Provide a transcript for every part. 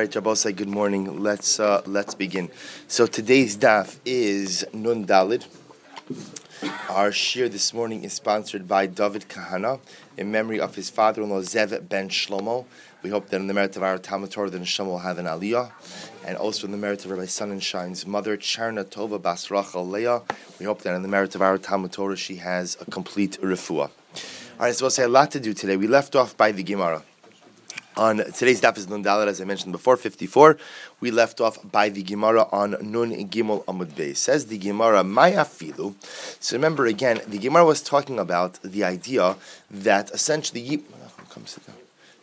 All right, Jabal good morning. Let's uh, let's begin. So today's daf is Nun Dalid. Our shir this morning is sponsored by David Kahana in memory of his father-in-law Zev ben Shlomo. We hope that in the merit of our Talmud Torah, the Neshama will have an aliyah, and also in the merit of Rabbi Sonnenshine's mother, Charna Tova Bas Rachel Leah. We hope that in the merit of our Talmud Torah, she has a complete refuah. All right, so we'll say a lot to do today. We left off by the Gemara. On today's daf is Nun Dalet, as I mentioned before, 54. We left off by the Gemara on Nun Gimel Amud Beis. Says the Gemara, Maya Filu. So remember again, the Gemara was talking about the idea that essentially.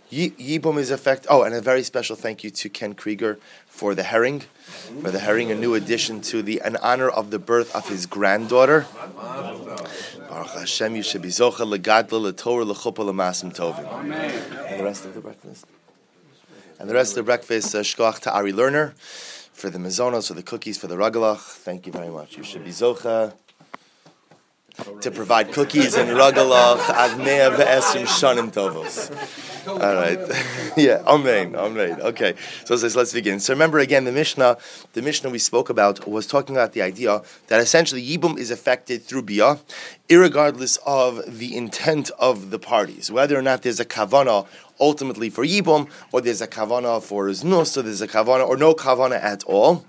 Yibum is effect. Oh, and a very special thank you to Ken Krieger for the herring, for the herring, a new addition to the an honor of the birth of his granddaughter. Baruch Hashem, you should be zocha legadla letorah lechupa lemasim tovim. And the rest of the breakfast. And the rest of the breakfast, uh, shkoach to Ari Lerner for the mazonos, for the cookies, for the ragalach. Thank you very much. You should be zocha to provide cookies and ragalach ad mea ve'esim shanim tovos. All right. yeah, amen, amen. Okay, so let's begin. So remember again, the Mishnah, the Mishnah we spoke about was talking about the idea that essentially Yibum is affected through Biyah, regardless of the intent of the parties, whether or not there's a kavana ultimately for Yibum, or there's a kavana for Znus, or there's a kavana, or no kavana at all.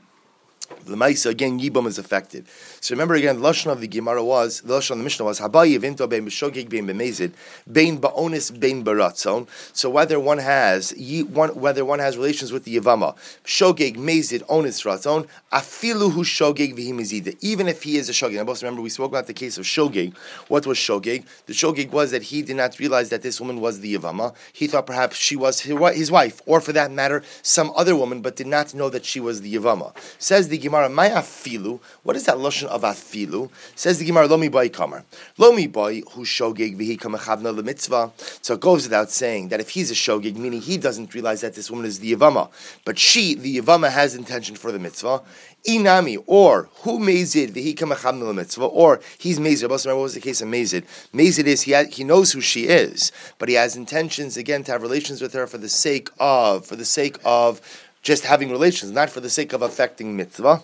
The Maisa again, Yibam is affected. So remember again, the lashon of the Gemara was the lashon of the Mishnah was Habayi Vinto bein b'shogig bein b'mezid bein ba'onis bein baratzon. So whether one has one, whether one has relations with the Yavama, shogig mezid onis ratzon afilu hu shogig v'himizida. Even if he is a shogig. Now, remember we spoke about the case of shogig. What was shogig? The shogig was that he did not realize that this woman was the Yavama. He thought perhaps she was his wife, or for that matter, some other woman, but did not know that she was the Yavama. Says the Gemara, my afilu. What is that lashon of afilu? Says the Gemara, lomi boy kamar. Lomi boy who shogig v'hi kamachavna lemitzvah. So it goes without saying that if he's a shogig, meaning he doesn't realize that this woman is the Yavama, but she, the Yavama, has intention for the mitzvah. Inami, or who mazid v'hi kamachavna mitzvah, or he's mazid. What was the case of mazid? Mazid is he, he knows who she is, but he has intentions again to have relations with her for the sake of, for the sake of just having relations, not for the sake of affecting mitzvah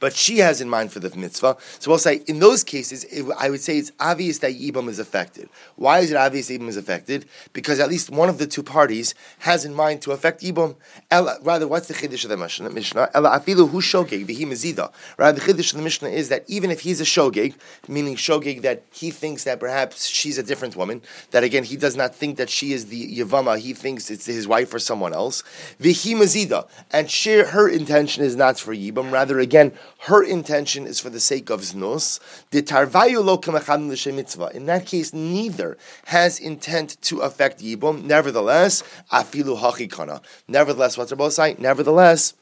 but she has in mind for the mitzvah. So we'll say in those cases, it, I would say it's obvious that Yibam is affected. Why is it obvious Yibam is affected? Because at least one of the two parties has in mind to affect Yibam. Ella, rather, what's the chiddush of the Mishnah? Ella afilu hu shogeg v'hi. Rather, the chiddush of the Mishnah is that even if he's a shogeg, meaning shogeg that he thinks that perhaps she's a different woman, that again he does not think that she is the Yavama, he thinks it's his wife or someone else. V'hi mezida, and she, her intention is not for Yibam. Rather, again her intention is for the sake of znus. The tarvayu lo mitzvah. In that case, neither has intent to affect yibum. Nevertheless, afilu hachikana. Nevertheless, what's both say? Nevertheless.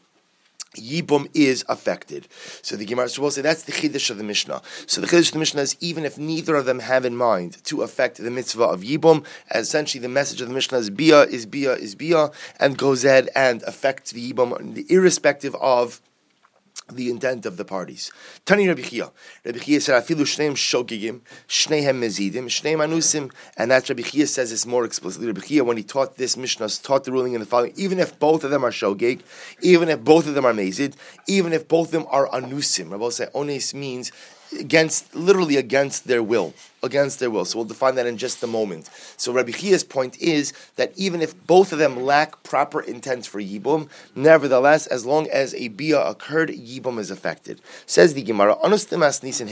Yibum is affected. So the Gemara will say that's the chiddush of the Mishnah. So the chiddush of the Mishnah is even if neither of them have in mind to affect the mitzvah of Yibum, essentially the message of the Mishnah is bia is bia is bia, and goes ahead and affects the Yibum irrespective of the intent of the parties. Tani Rabbi Chia. Rabbi Chia said, "Afilu shneim shogigim, shnehem mezidim, shneim anusim," and that Rabbi Chia says this more explicitly. Rabbi Chia, when he taught this Mishnah, taught the ruling in the following: even if both of them are shogig, even if both of them are mezid, even if both of them are anusim. Rabbi say ones means against literally against their will against their will. So we'll define that in just a moment. So Rabbi Chia's point is that even if both of them lack proper intent for yibum nevertheless as long as a bia occurred yibum is affected. Says the Gemara anus temas nisan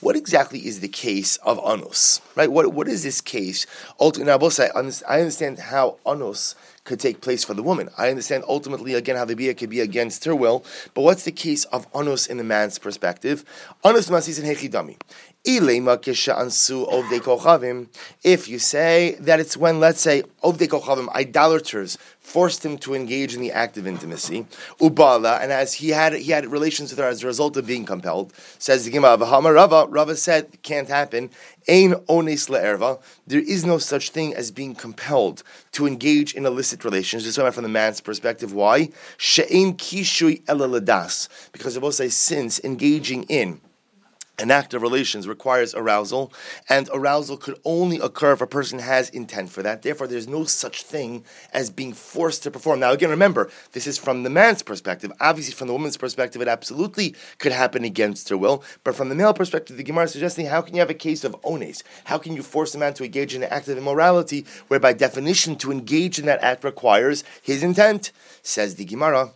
what exactly is the case of anus? Right? What, what is this case? Ultimately I understand how anus could take place for the woman. I understand ultimately again how the bia could be against her will, but what's the case of anus in the man's perspective? Anus masis in hechidami. If you say that it's when, let's say, Ovdei Kochavim, idolaters, forced him to engage in the act of intimacy, Ubala, and as he had he had relations with her as a result of being compelled, says the Gemara, Rava, Rava said, can't happen. Ain ones le'erva. There is no such thing as being compelled to engage in illicit relations. Just from the man's perspective. Why? She'ain kishui elaladas. Because the both say since engaging in an act of relations requires arousal, and arousal could only occur if a person has intent for that. Therefore, there's no such thing as being forced to perform. Now, again, remember, this is from the man's perspective. Obviously, from the woman's perspective, it absolutely could happen against her will. But from the male perspective, the Gemara is suggesting how can you have a case of ones? How can you force a man to engage in an act of immorality, where by definition, to engage in that act requires his intent? Says the Gemara.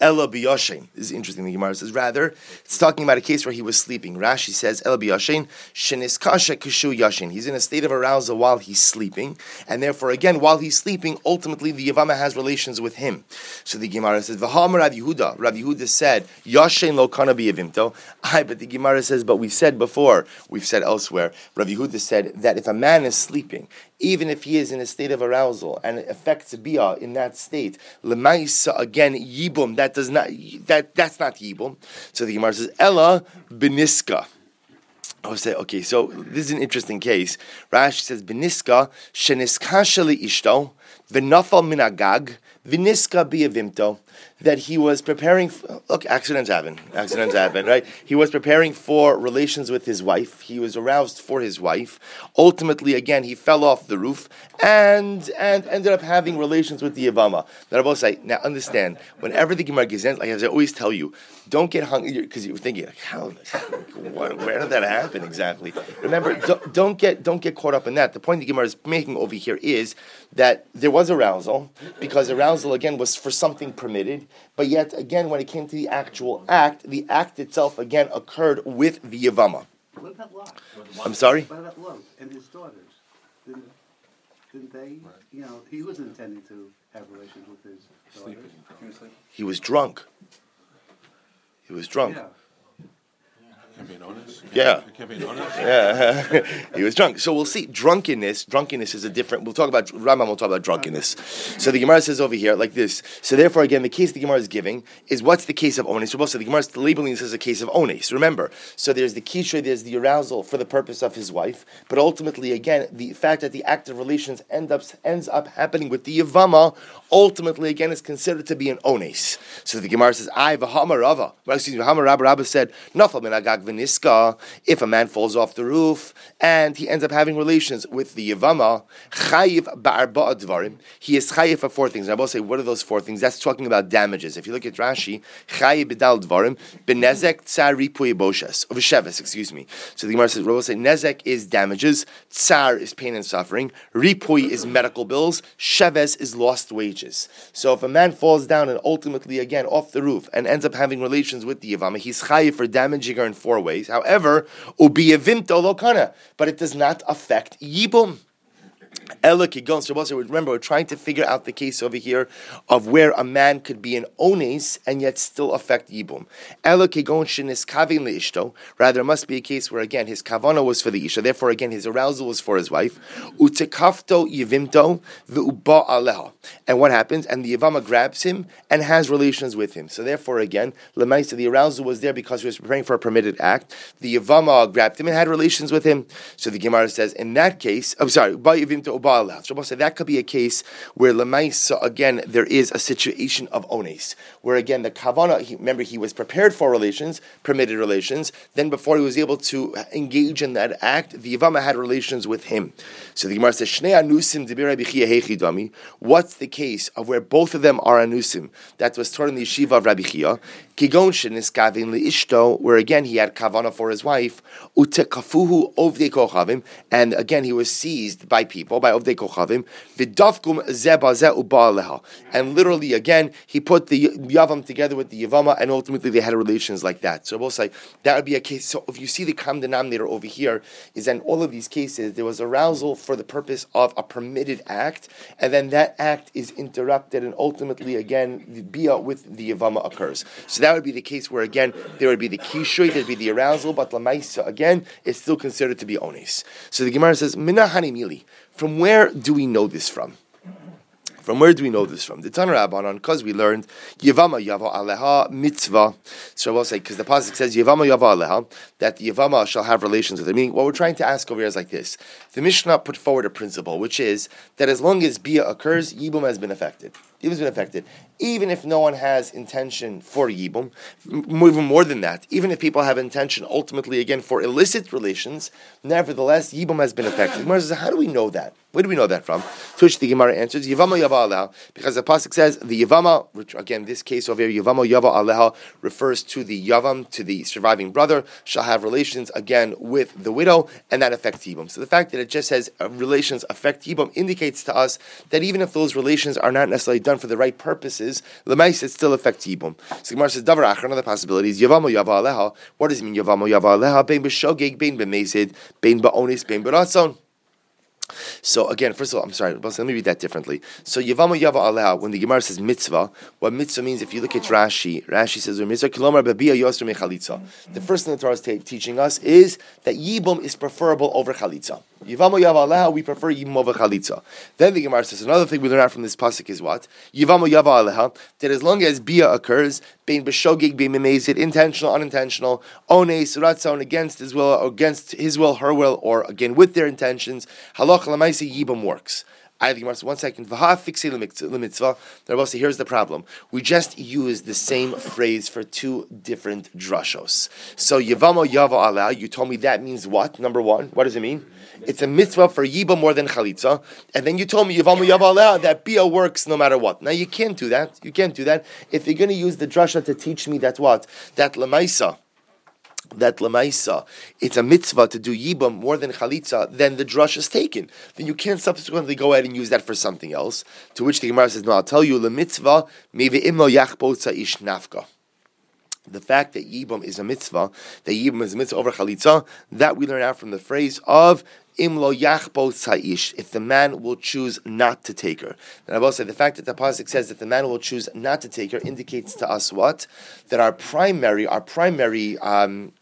Ella biyashin. This is interesting. The Gemara says rather it's talking about a case where he was sleeping. Rashi says Ella biyashin sheniskasha kishu yashin. He's in a state of arousal while he's sleeping, and therefore again while he's sleeping, ultimately the Yavama has relations with him. So the Gemara says V'hamar Rav Yehuda. Rav Yehuda said yashin lo kana biyavimto. I but the Gemara says but we said before we've said elsewhere. Rav Yehuda said that if a man is sleeping even if he is in a state of arousal and it affects bia in that state, lemaisa again yibum that does not that that's not yibum. So the Gemara says Ella beniska. I would say, okay, so this is an interesting case. Rashi says, Beniska, sheniskasha li ishto, v'nafal minagag, v'niska biyavimto that he was preparing. For, look, accidents happen. Accidents happen, right? He was preparing for relations with his wife. He was aroused for his wife. Ultimately, again, he fell off the roof and and ended up having relations with the Yavama. Now, will say, now understand, whenever the Gemara gets in, like I always tell you, don't get hung because you're thinking, like, how, where did that happen exactly? Remember, don't, don't, get don't get caught up in that. The point the Gemara is making over here is that there was arousal because arousal again was for something permitted, but yet again, when it came to the actual act, the act itself again occurred with the Yavama. What about Lot? I'm sorry? What about Lot and his daughters? Didn't, didn't they, you know, he was intending to have relations with his daughters. He was drunk. He was drunk. Yeah. Honest. Yeah. Yeah, he was drunk. So we'll see. Drunkenness, drunkenness is a different. We'll talk about Rambam. We'll talk about drunkenness. So the Gemara says over here like this. So therefore, again, the case the Gemara is giving is what's the case of ones. So the Gemara is labeling this as a case of ones. Remember, so there's the kisha, there's the arousal for the purpose of his wife, but ultimately, again, the fact that the act of relations end up ends up happening with the yavama, ultimately, again, is considered to be an ones. So the Gemara says, "I v'hamar Rava." Well, excuse me, Hamar Rabba Rabba said, "Nafal min agag v'niska." If a man falls off the roof and he ends up having relations with the Yavama, chayiv he is chayiv for four things. And I will say, what are those four things? That's talking about damages. If you look at Rashi, chayiv b'dal dvarim, benezek tsar ripui of sheves, excuse me. So the Gemara says, Rabbi say, nezek is damages, tsar is pain and suffering, ripui is medical bills, sheves is lost wages. So if a man falls down and ultimately, again, off the roof and ends up having relations with the Yavama, he's chayiv for damaging her in four ways. However, ubiyavimto lokana, but it does not affect yibum. Ella kigon. Remember, we're trying to figure out the case over here of where a man could be an ones and yet still affect yibum. Ella kigon shenis kavin leishto. Rather, it must be a case where again his kavana was for the isha. Therefore, again his arousal was for his wife. Utekafto aleha. And what happens? And the yavama grabs him and has relations with him. So therefore, again, the arousal was there because he was preparing for a permitted act. The yavama grabbed him and had relations with him. So the Gemara says, in that case, I'm sorry, yivimto so say that could be a case where lemaisa again there is a situation of ones, where again the kavana. He, remember, he was prepared for relations, permitted relations. Then before he was able to engage in that act, the yavama had relations with him. So the Gemara says, Shnei anusim. What's the case of where both of them are anusim? That was taught in the yeshiva of Rabbi Chia. Kigon sheniskavin liishto, where again he had kavana for his wife. Utekafuhu ovdei kochavim, and again he was seized by people by ovdei kochavim. Vidavkum zebaze ubaleha, and literally again he put the yavam together with the yavama, and ultimately they had relations like that. So we'll say that would be a case. So if you see the common denominator over here, is that in all of these cases there was arousal for the purpose of a permitted act, and then that act is interrupted, and ultimately again the bia with the yavama occurs. So that would be the case where again there would be the kishui, there'd be the arousal, but lamaisa again is still considered to be Onis. So the Gemara says, Minahani mili. From where do we know this from? From where do we know this from? The Tanur Rabbanon, because we learned Yavama Yava Aleha mitzvah. So I will say because the pasuk says Yavama Yava Aleha that the Yavama shall have relations with her. Meaning, what we're trying to ask over here is like this: the Mishnah put forward a principle, which is that as long as bia occurs, Yibum has been affected. Yibum's been affected. Even if no one has intention for Yibum, even more than that, even if people have intention ultimately again for illicit relations, nevertheless, Yibum has been affected. How do we know that? Where do we know that from? To which the Gemara answers, Yavama Yava Aleha, because the Pasuk says the Yavama, which again, this case over here, Yavama Yava Aleha refers to the Yavam, to the surviving brother, shall have relations again with the widow, and that affects Yibum. So the fact that it just says uh, relations affect Yibum indicates to us that even if those relations are not necessarily done for the right purposes, Lemais, it still affects Yibum. So Gemara says, Davar Achar, another possibility is Yavama Yava Aleha. What does it mean, Yavama Yava Aleha? Bein b'shogeg, bein b'mezid, bein ba'onis, bein b'ratzon. So again, first of all, I'm sorry, let me read that differently. So Yavama Yava Aleha, when the Gemara says mitzvah, what mitzvah means, if you look at Rashi, Rashi says, mitzvah kilomar babia yosr mechalitza. The first thing the Torah is t- teaching us is that Yibum is preferable over chalitza. Yivamo Yava we prefer Yibum over chalitza. Then the Gemara says, another thing we learn out from this pasuk is what? Yivamo Yava that as long as bia occurs, being b'shogig, being memezid, intentional, unintentional, ones, ratzon, against his will, against his will, her will, or again with their intentions, halach lamaisi Yibum works. I think one second. Vaha fixi lemitzvah. Rabbi here's the problem. We just use the same phrase for two different drushos. So yavamo yavo ala. You told me that means what? Number one, what does it mean? It's a mitzvah for yiba more than chalitza. And then you told me yavamo yavo ala that bia works no matter what. Now you can't do that. You can't do that. If you're going to use the drasha to teach me that what that lemaisa that lemaisa, it's a mitzvah to do yibam more than chalitza, then the drush is taken. Then you can't subsequently go ahead and use that for something else. To which the Gemara says, "No, I'll tell you, the mitzvah meve'im lo yachbotza ish nafka." The fact that yibam is a mitzvah, that yibam is a mitzvah over chalitza, that we learn out from the phrase of imlo yachbo saish, if the man will choose not to take her. And I will say the fact that the pasuk says that the man will choose not to take her indicates to us what that our primary, our primary. Um,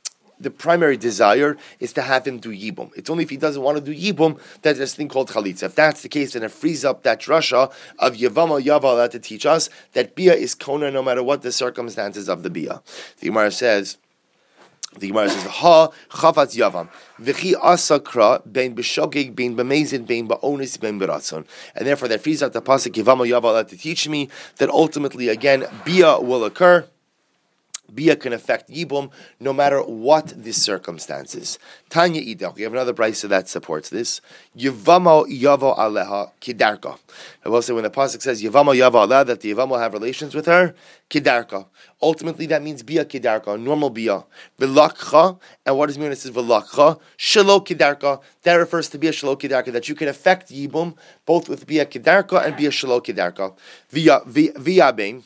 the primary desire is to have him do yibum. It's only if he doesn't want to do yibum that a thing called chalitza. If that's the case, then it frees up that rasha of yavama yavala to teach us that bia is kona no matter what the circumstances of the bia. The Gemara says. The Gemara says, "Ha chavatz yavam v'chi asakra bein b'shogeg bein b'mezid bein ba'onis bein b'ratzon," and therefore that frees up the pasuk yavama yavala to teach me that ultimately again bia will occur. Bia can affect Yibum no matter what the circumstances. Tanya Idach, we have another brisa that supports this. Yivamo Yavo Aleha Kidarka. I will say when the Pasuk says Yivamo Yavo Aleha, that the Yivamo have relations with her, Kidarka. Ultimately, that means Bia Kidarka, normal Bia. Vilakcha, and what does it mean when it says Vilakcha? Shalo Kidarka. That refers to Bia Shalo Kidarka, that you can affect Yibum both with Bia Kidarka and Bia Shalo Kidarka. Via, via, via Bain.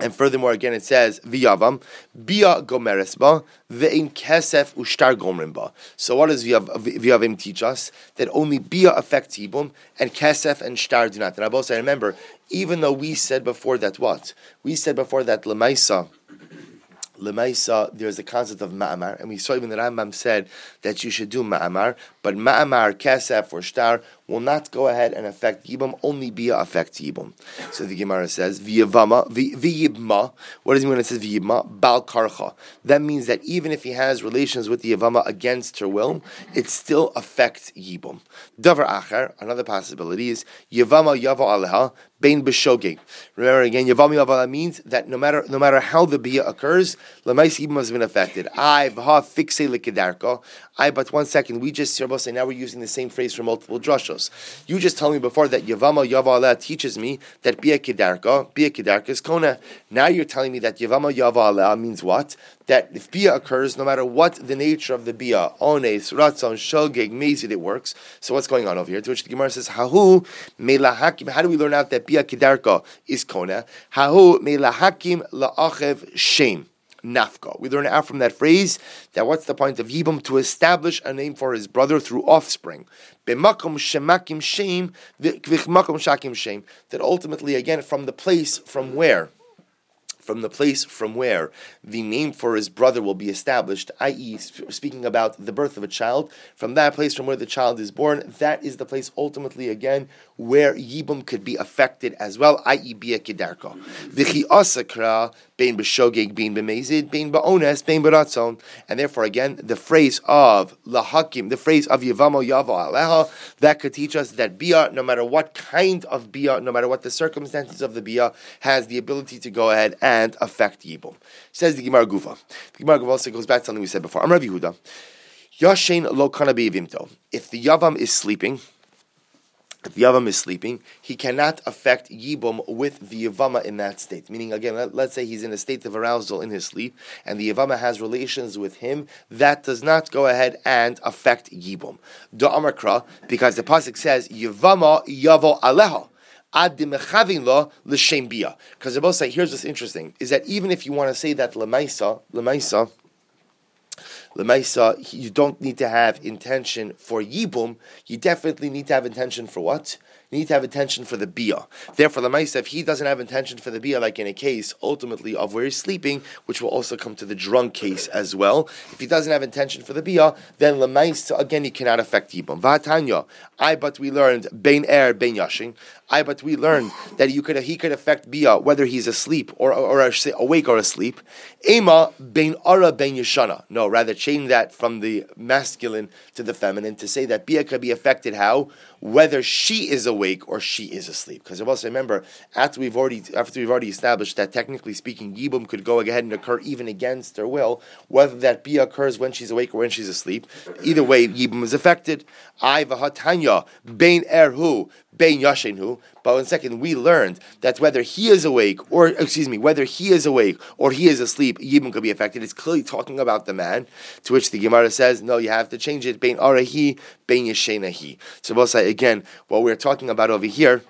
And furthermore, again, it says viyavam bia gomeresba ve'in kesef ushtar gomrimba. So, what does viyavim teach us? That only bia affects yibum and kesef and shtar do not. And I both say, remember, even though we said before that what we said before that lemaisa Lemaisa, there's a concept of ma'amar, and we saw even the Rambam said that you should do ma'amar, but ma'amar, kesef, or shtar will not go ahead and affect yibam, only bia affects yibam. So the Gemara says, v'yivama, v'yibma, what does it mean when it says v'yibma? Bal karcha. That means that even if he has relations with the yivama against her will, it still affects yibam. Davar acher, another possibility is, yivama yava aleha, bein b'shogeg. Remember again, yavama yava means that no matter no matter how the bia occurs, lemais yibam has been affected. I v'ha fixe lekedarko. I, but one second, we just, say now we're using the same phrase for multiple drushos. You just told me before that Yavama Yava teaches me that Bia Kedarka, Bia Kedarka is Kona. Now you're telling me that Yavama Yava means what? That if Bia occurs, no matter what the nature of the Bia, Ones, Ratzon, Shogeg, Mezid, it works. So what's going on over here? To which the Gemara says, Hahu Melahakim. How do we learn out that Bia Kedarka is Kona? Hahu Melahakim La'achev Shem nafka. We learn out from that phrase that what's the point of Yibam? To establish a name for his brother through offspring. Shemakim shakim. That ultimately, again, from the place from where from the place from where the name for his brother will be established, i.e., speaking about the birth of a child, from that place from where the child is born, that is the place ultimately again where Yibum could be affected as well, i.e., Bia Kedarko. V'chi asakra bein b'shogeg, bein b'mezid, bein ba'ones, bein b'ratzon. And therefore, again, the phrase of lahakim, the phrase of Yivamo Yavo Aleha, that could teach us that Bia, no matter what kind of Bia, no matter what the circumstances of the Bia, has the ability to go ahead and affect Yibum. Says the Gemara Gufa. The Gemara Gufa also goes back to something we said before. Amrav Yehuda. Yashin lo kana If the Yavam is sleeping, if the Yavam is sleeping, he cannot affect Yibum with the Yavama in that state. Meaning, again, let, us say he's in a state of arousal in his sleep, and the Yavama has relations with him, that does not go ahead and affect Yibum. Do Amakra, because the Pasuk says, Yavama Yavo Aleha. Because the both say, here's what's interesting, is that even if you want to say that Lemaisa, Lemaisa, Lemaisa, you don't need to have intention for Yibum, you definitely need to have intention for what? You need to have intention for the bia. Therefore, the Maisa, if he doesn't have intention for the bia, like in a case ultimately of where he's sleeping, which will also come to the drunk case as well, if he doesn't have intention for the bia, then the Maisa, again, he cannot affect Yibum. Vatanya, I but we learned, Bain Er, Bain Yashin. I but we learned that you could he could affect bia whether he's asleep or or, or awake or asleep. Ema bein ara bein yeshana. No, rather change that from the masculine to the feminine to say that bia could be affected how whether she is awake or she is asleep. Because also remember after we've already after we've already established that technically speaking yibum could go ahead and occur even against her will, whether that bia occurs when she's awake or when she's asleep. Either way, yibum is affected. I vahatanya bein erhu Bein Yashenhu. But in second, we learned that whether he is awake or excuse me, whether he is awake or he is asleep, Yibum could be affected. It's clearly talking about the man. To which the Gemara says, no, you have to change it. Bein Arahi, Bein Yashenahi. So we'll say again, what we're talking about over here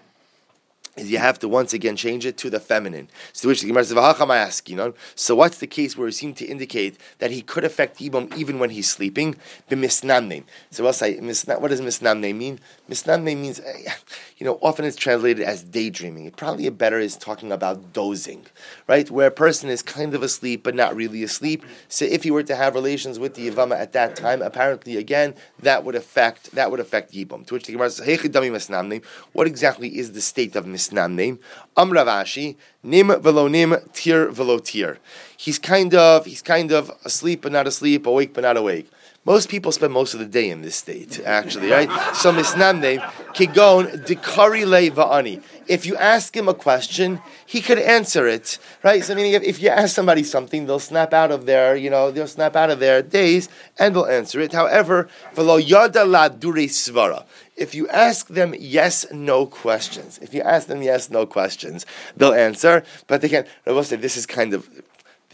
you have to once again change it to the feminine. So which the Gemara says, you know? So what's the case where it seemed to indicate that he could affect Yibam even when he's sleeping? B'misnamne. So what does misnamne mean? Misnamne means, eh, you know, often it's translated as daydreaming. It probably better is talking about dozing, right? Where a person is kind of asleep but not really asleep. So if he were to have relations with the Yivama at that time, apparently again that would affect that would affect Yibam. To which the Gemara says, What exactly is the state of misnamne? Misnam name. Amravashi, nim velo nim, tir velo tir. He's kind of he's kind of asleep but not asleep, awake but not awake. Most people spend most of the day in this state, actually, right? So misnamne kigon dikari le va'ani. If you ask him a question, he could answer it, right? So meaning, if, if you ask somebody something, they'll snap out of their, you know, they'll snap out of their days and they'll answer it. However, velo yada la dure svara. If you ask them yes, no questions, if you ask them yes, no questions, they'll answer. But they can't. I will say this is kind of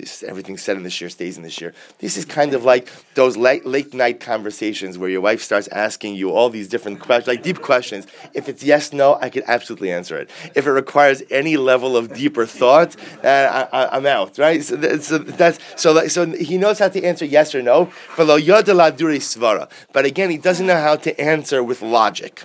this, everything said in this year stays in this year. This is kind of like those late, late night conversations where your wife starts asking you all these different questions, like deep questions. If it's yes, no, I can absolutely answer it. If it requires any level of deeper thought, uh, I, am out, right? So, that, so that's so. So he knows how to answer yes or no. But again, he doesn't know how to answer with logic.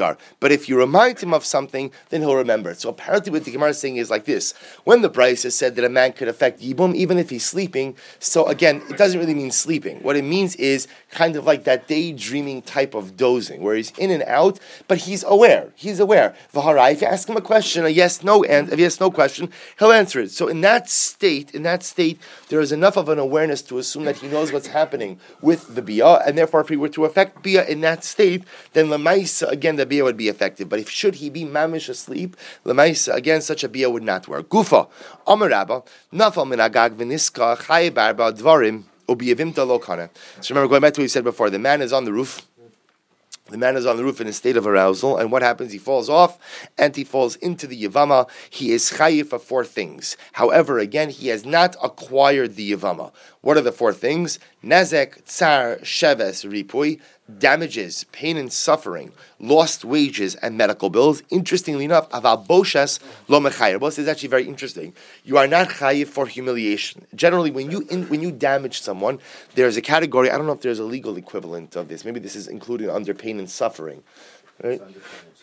Uh, but if you remind him of something, then he'll remember it. So apparently, what the Gemara is saying is like this: when the brisa said that a man could affect yibum even if he's sleeping. So again, it doesn't really mean sleeping. What it means is kind of like that daydreaming type of dozing, where he's in and out, but he's aware. He's aware. V'harai, if you ask him a question, a yes no and a yes no question, he'll answer it. So in that state, in that state, there is enough of an awareness to assume that he knows what's happening with the bia, and therefore, if he were to affect bia in that state, then lemaisa again the bia would be effective. But if should he be mamish asleep, lemaisa again such a bia would not work. Gufa, Amarabba, nafal minagag v'niska chay barba dvarim ubiyavimta lokana. So remember going back to what we said before, the man is on the roof. The man is on the roof in a state of arousal, and what happens? He falls off and he falls into the Yavama. He is chayiv for four things. However, again, he has not acquired the Yavama. What are the four things? Nezek, tsar, sheves, ripui, damages, pain and suffering, lost wages, and medical bills. Interestingly enough, aval boshes lo mechayer. This is actually very interesting. You are not chayiv for humiliation. Generally, when you in, when you damage someone, there's a category. I don't know if there's a legal equivalent of this. Maybe this is included under pain and suffering. Right?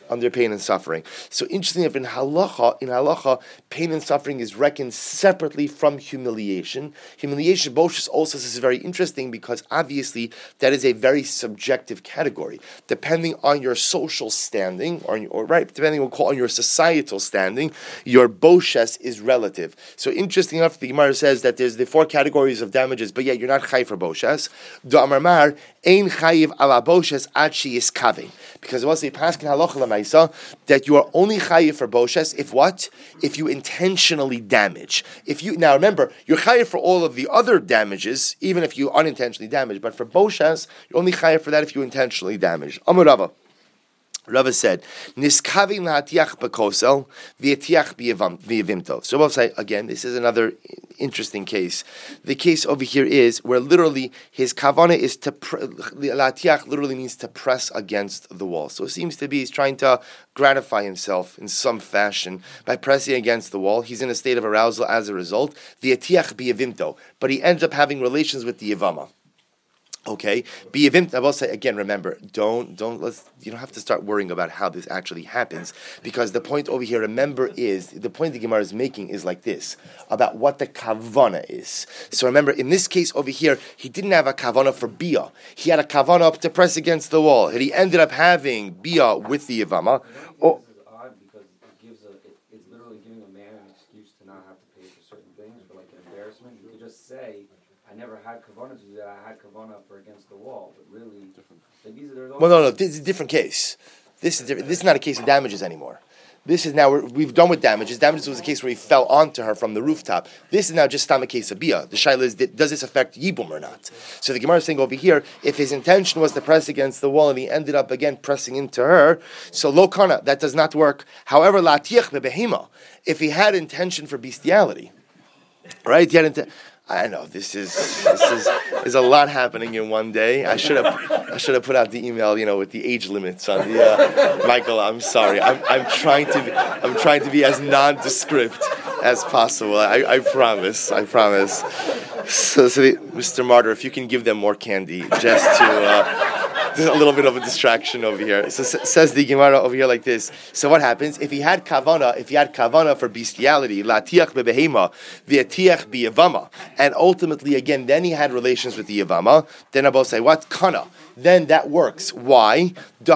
Under pain and suffering. So interestingly enough, in halacha, in halacha, pain and suffering is reckoned separately from humiliation. Humiliation, Boshus also says is very interesting because obviously that is a very subjective category. Depending on your social standing, or, or right, depending on your societal standing, your Boshes is relative. So interesting enough, the Gemara says that there's the four categories of damages, but yet you're not chai for Boshes. Do Amar Ein chayiv ala Boshes ad is kaveh. Because it was a paskin halacha that you are only chayiv for boshes if what? If you intentionally damage. If you now remember, you're chayiv for all of the other damages, even if you unintentionally damage. But for boshes, you're only chayiv for that if you intentionally damage. Amurava. Rava said, "Niskavim lahatiach bekosel v'yatiach b'yavimtov." So we'll say again, this is another interesting case. The case over here is where literally his kavana is to lahatiach literally means to press against the wall. So it seems to be he's trying to gratify himself in some fashion by pressing against the wall. He's in a state of arousal as a result. V'yatiach b'yavimto, but he ends up having relations with the yavama. Okay, be I will say again. Remember, don't don't let's you don't have to start worrying about how this actually happens because the point over here, remember, is the point the Gemara is making is like this about what the kavana is. So remember, in this case over here, he didn't have a kavana for bia. He had a kavana to press against the wall, and he ended up having bia with the yavama. say I never had kavana to do that. I had kavana for against the wall, but really, like these are. Well, no, no, this is a different case. This is different. This is not a case of damages anymore. This is now we have done with damages. Damages was a case where he fell onto her from the rooftop. This is now just a case of bia. The shaila is does this affect yibum or not? So the Gemara is saying over here, if his intention was to press against the wall and he ended up again pressing into her, so lo kana that does not work. However, latiach bebehema, if he had intention for bestiality, right? He had inten- I know this is this is there's a lot happening in one day. I should have I should have put out the email, you know, with the age limits on the uh, Michael. I'm sorry. I'm, I'm trying to be, I'm trying to be as nondescript as possible. I, I promise. I promise. So, so the, Mr. Martyr, if you can give them more candy, just to. Uh, a little bit of a distraction over here. So says the Gemara over here like this. So what happens if he had kavana? If he had kavana for bestiality, latiach bebehema, v'atiach biyavama, and ultimately again, then he had relations with the yavama. Then Abba say what kana? Then that works. Why? So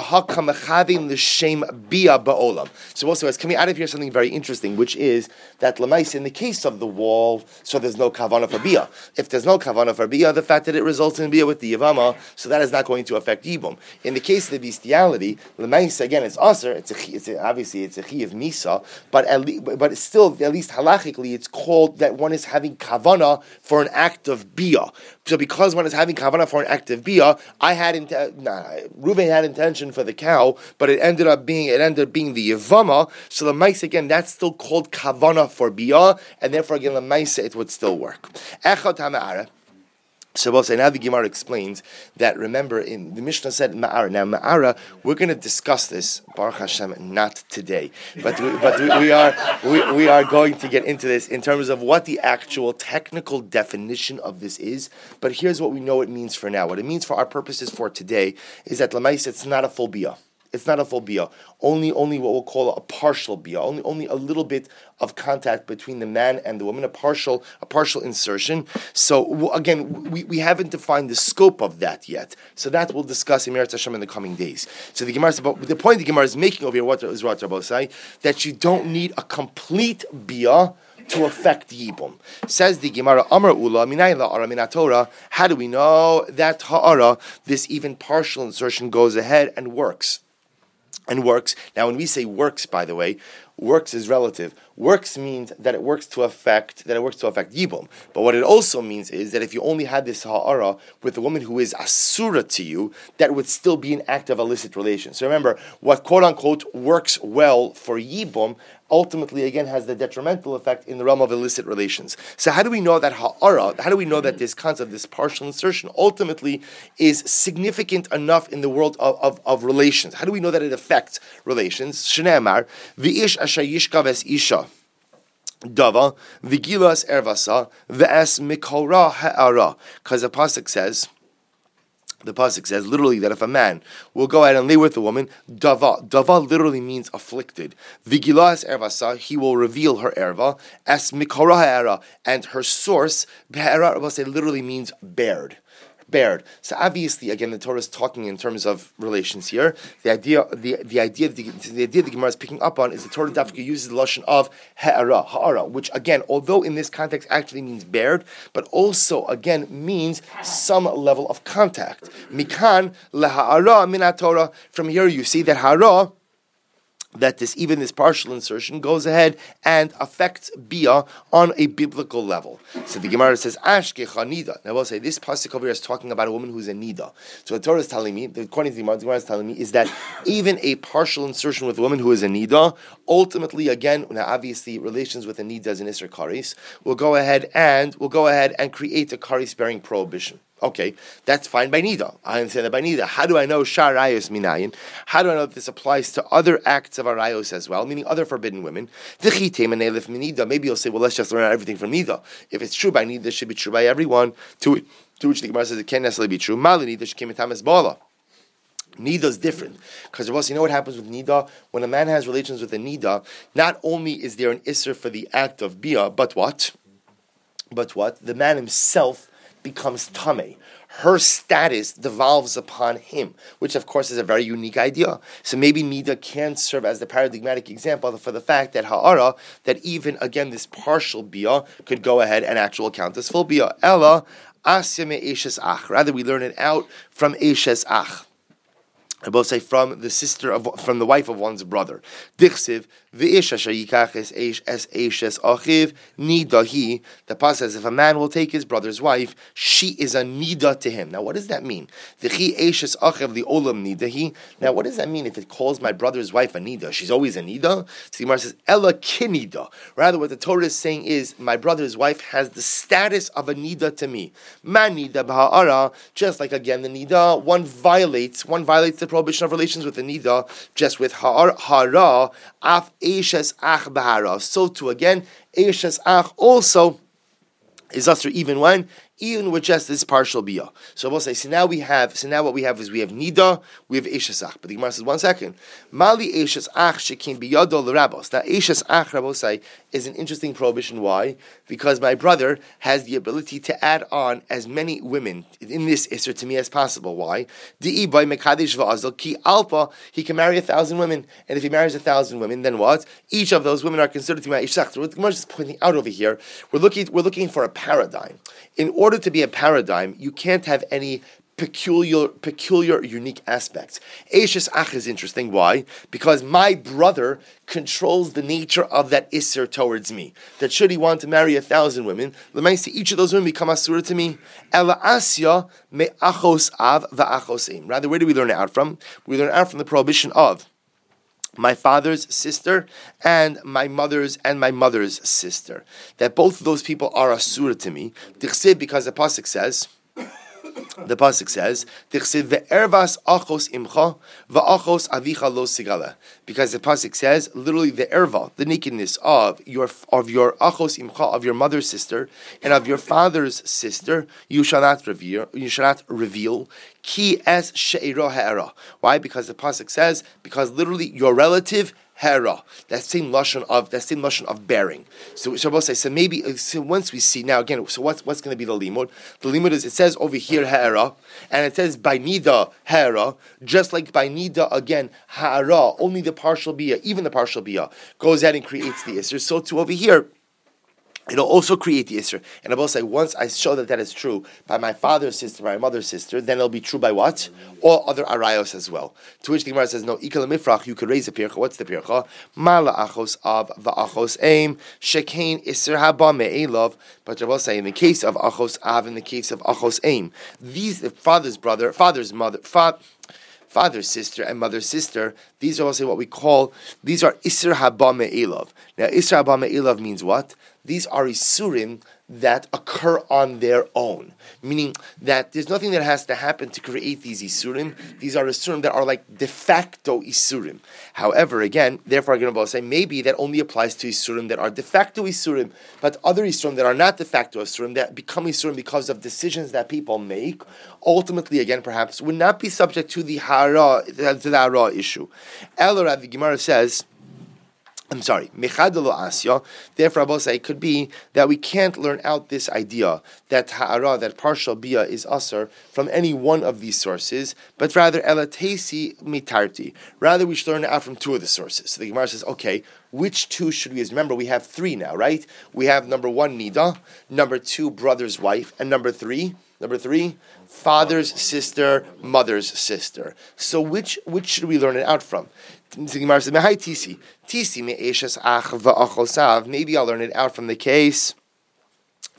also, as coming out of here something very interesting, which is that lemais in the case of the wall, so there's no kavana for bia. If there's no kavana for bia, the fact that it results in bia with the yavama, so that is not going to affect yibum. In the case of the bestiality, lemais again, it's usher. It's, a, it's a, obviously it's a chi of misa, but at but still at least halachically, it's called that one is having kavana for an act of bia. So because one is having kavana for an act of bia, I had inten- uh, nah, Ruven had intention for the cow, but it ended up being it ended up being the yavama. So the mice again, that's still called kavana for bia, and therefore again the mice it would still work. Echot say now the Gemara explains that remember in the Mishnah said Ma'ara. Now Ma'ara, we're going to discuss this Baruch Hashem not today, but we, but we, we are we, we are going to get into this in terms of what the actual technical definition of this is. But here's what we know it means for now. What it means for our purposes for today is that Lamais it's not a full bia. It's not a full bia. Only, only what we'll call a partial bia. Only, only a little bit of contact between the man and the woman. A partial, a partial insertion. So again, we, we haven't defined the scope of that yet. So that we'll discuss in Meretz Hashem in the coming days. So the Gemara, but the point the Gemara is making over here, what is what Rabbi say, that you don't need a complete bia to affect Yibum. Says the Gemara, Amar Ula, Minayla Ara Torah. How do we know that Ha'ara, this even partial insertion, goes ahead and works? And works. Now, when we say works, by the way, works is relative. Works means that it works to affect that it works to affect yibum. But what it also means is that if you only had this ha'ara with a woman who is asura to you, that would still be an act of illicit relation. So remember, what quote unquote works well for yibum ultimately again has the detrimental effect in the realm of illicit relations. So how do we know that ha'ara, how do we know that this concept, this partial insertion, ultimately is significant enough in the world of, of, of relations? How do we know that it affects relations? Shneemar, v'ish asher yishkav isha. Dava, vigilas ervasa, v'es mikora ha'ara. Because the Pasuk says, the pasuk says literally that if a man will go ahead and lay with a woman, dava dava literally means afflicted. Vigilas ervasa, he will reveal her erva as mikora era, and her source be'era literally means bared bared. So obviously, again, the Torah is talking in terms of relations here. The idea, the, the idea, the, the idea the Gemara is picking up on is the Torah Dafka uses the lashon of ha'ara, ha'ara, which again, although in this context actually means bared, but also again means some level of contact. Mikan leha'ara min Torah. From here, you see that ha'ara that this even this partial insertion goes ahead and affects bia on a biblical level. So the Gemara says ashke chanida. Now we'll say this pasuk over here is talking about a woman who's a nida. So the Torah is telling me, according to the Gemara, the Gemara is telling me is that even a partial insertion with a woman who is a nida, ultimately again, now obviously relations with a nida as an isser karis, will go ahead and will go ahead and create a karis bearing prohibition. Okay, that's fine by Nida. I understand that by Nida. How do I know Shar Rayos Minayin? How do I know that this applies to other acts of Arayos as well, meaning other forbidden women? Maybe you'll say, well, let's just learn everything from Nida. If it's true by Nida, it should be true by everyone. To, to which the Gemara says it can't necessarily be true. Mali Nida came in as Bala. Nida is different because you know what happens with Nida when a man has relations with a Nida. Not only is there an isser for the act of bia, but what? But what the man himself becomes tame. Her status devolves upon him, which of course is a very unique idea. So maybe Nida can serve as the paradigmatic example for the fact that Ha'ara, that even again this partial bia could go ahead and actual count as full bia. Ella asya me ach. Rather, we learn it out from eshes ach. I both say from the sister of from the wife of one's brother. Dichsiv v'isha shayikach es eish es eishes achiv nida. The pasuk says if a man will take his brother's wife, she is a nida to him. Now, what does that mean? Now, what does that mean if it calls my brother's wife a nida? She's always a nida. So Gemara says ella kinida. Rather, what the Torah is saying is my brother's wife has the status of a nida to me. Man nida b'ha'ara. Just like again the nida, one violates one violates the prohibition of relations with the nida just with hara af eshes ach bahara. So too again, eshes ach also is usher even when even with just this partial bia. So we'll say, so now we have, so now what we have is we have nida, we have eshesach. But the Gemara says, one second, mali eshesach shekim biyado l'rabos. Now eshesach rabosai is an interesting prohibition. Why? Because my brother has the ability to add on as many women in this isser to me as possible. Why? He can marry a thousand women, and if he marries a thousand women, then what? Each of those women are considered to be my eshesach. So what Gemara is pointing out over here, we're looking, we're looking for a paradigm. In order to be a paradigm, you can't have any peculiar, peculiar, unique aspects. Eshes Ach is interesting. Why? Because my brother controls the nature of that Isser towards me. That should he want to marry a thousand women, see each of those women become Asura to me. Ela Asya me Achos Av va'achos Rather, where do we learn it out from? We learn it out from the prohibition of my father's sister and my mother's and my mother's sister. That both of those people are asura to me. Because the pasuk says, the pasuk says, ve'ervas achos imcha avicha lo sigala. Because the pasuk says, literally the erva, the nakedness of your of your achos imcha of your mother's sister and of your father's sister, you shall not reveal. You shall not reveal. Ki es she'ira ha'era. Why? Because the pasuk says, because literally your relative hera. That same lashon of that same lashon of bearing. So Shabbos say so maybe uh, so once we see now again. So what's what's going to be the limud? The limud is it says over here hera, and it says by nida hera, just like by nida again hara. Only the partial bia, even the partial bia, goes out and creates the isser. So too over here It'll also create the Isra. And I will say, once I show that that is true by my father's sister, by my mother's sister, then it'll be true by what? All other Arayos as well. To which the Gemara says, no, Ikal Mifrach, you could raise a Pircha. What's the Pircha? Mala Achos Av Va'achos Aim, Shekain Isra Haba Me'elov. But I will say, in the case of Achos Av, in the case of Achos Aim, these, the father's brother, father's mother, father, father's sister and mother's sister, these are also what we call, these are Isser Haba Me'elov. Now, Isser Haba Me'elov means what? These are Isurim that occur on their own. Meaning that there's nothing that has to happen to create these Isurim. These are Isurim that are like de facto Isurim. However, again, therefore, I'm going to say maybe that only applies to Isurim that are de facto Isurim, but other Isurim that are not de facto Isurim, that become Isurim because of decisions that people make, ultimately, again, perhaps, would not be subject to the Hara, to the Hara issue. El the Gemara says, I'm sorry, mechadelo asya. Therefore, Abba say it could be that we can't learn out this idea that ha'ara, that partial bia is usher from any one of these sources, but rather elatesi mitarti. Rather, we should learn out from two of the sources. So the Gemara says, okay, which two should we use? Remember, we have three now, right? We have number one nida, number two brother's wife, and number three, number three, father's sister, mother's sister. So which which should we learn it out from? Maybe I'll learn it out from the case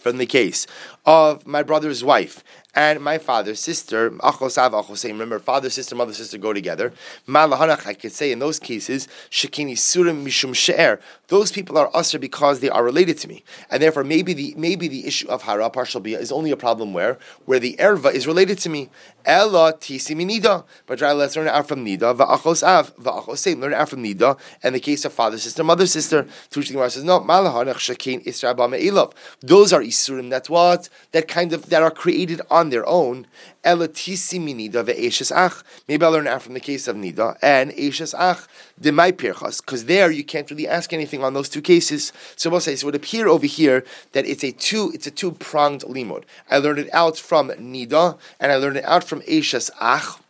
from the case of my brother's wife and my father's sister, achosav achosei. Remember, father, sister, mother, sister go together. Malahanach, I could say in those cases, shekini surim mishum she'er. Those people are usher because they are related to me, and therefore maybe the maybe the issue of hara partial bia is only a problem where where the erva is related to me. Ella tisi nida, but rather let's learn out from nida va'achos av va'achosei. Learn out from nida, and the case of father, sister, mother, sister. Gemara says no. Malahanach shekin isra Those are isurim. That's what that kind of that are created on on their own, minida ve'eshes ach. Maybe I'll learn out from the case of nida and eshes ach pirchas, because there you can't really ask anything on those two cases. So we'll say so. It would appear over here that it's a two it's a two pronged limud. I learned it out from nida and I learned it out from eshes ach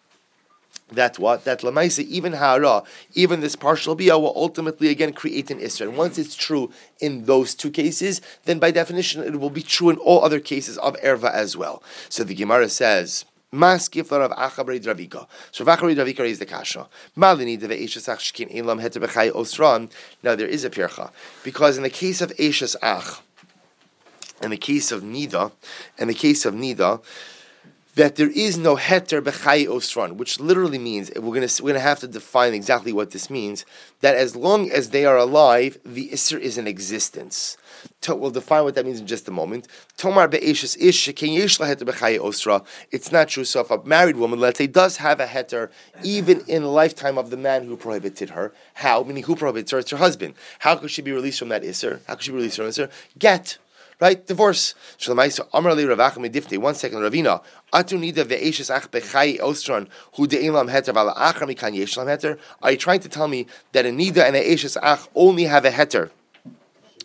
that what that lamaisa even hara even this partial bia will ultimately again create an isra. And once it's true in those two cases, then by definition it will be true in all other cases of erva as well. So the Gemara says. Mas giflar of achabri dravika. So achabri dravika is the kasha. Malini de ve'eshas shkin elam heter osran. Now there is a pircha because in the case of eshes ach, in the case of nida, in the case of nida, that there is no heter b'chai osran, which literally means we're going to we're going to have to define exactly what this means. That as long as they are alive, the isser is in existence. We'll define what that means in just a moment. Tomar be'eshes ish yesh heter b'chai osra. It's not true. So if a married woman, let's say, does have a heter, even in the lifetime of the man who prohibited her, how? Meaning who prohibits her? It's her husband. How could she be released from that isser? How could she be released from isser? Get right? Divorce. One second, Ravina. Atu nida ve'eshes ach bechai ostron hu de'ilam heter vala achar mikan yeshlam heter. Are you trying to tell me that a nida and a eshes ach only have a heter?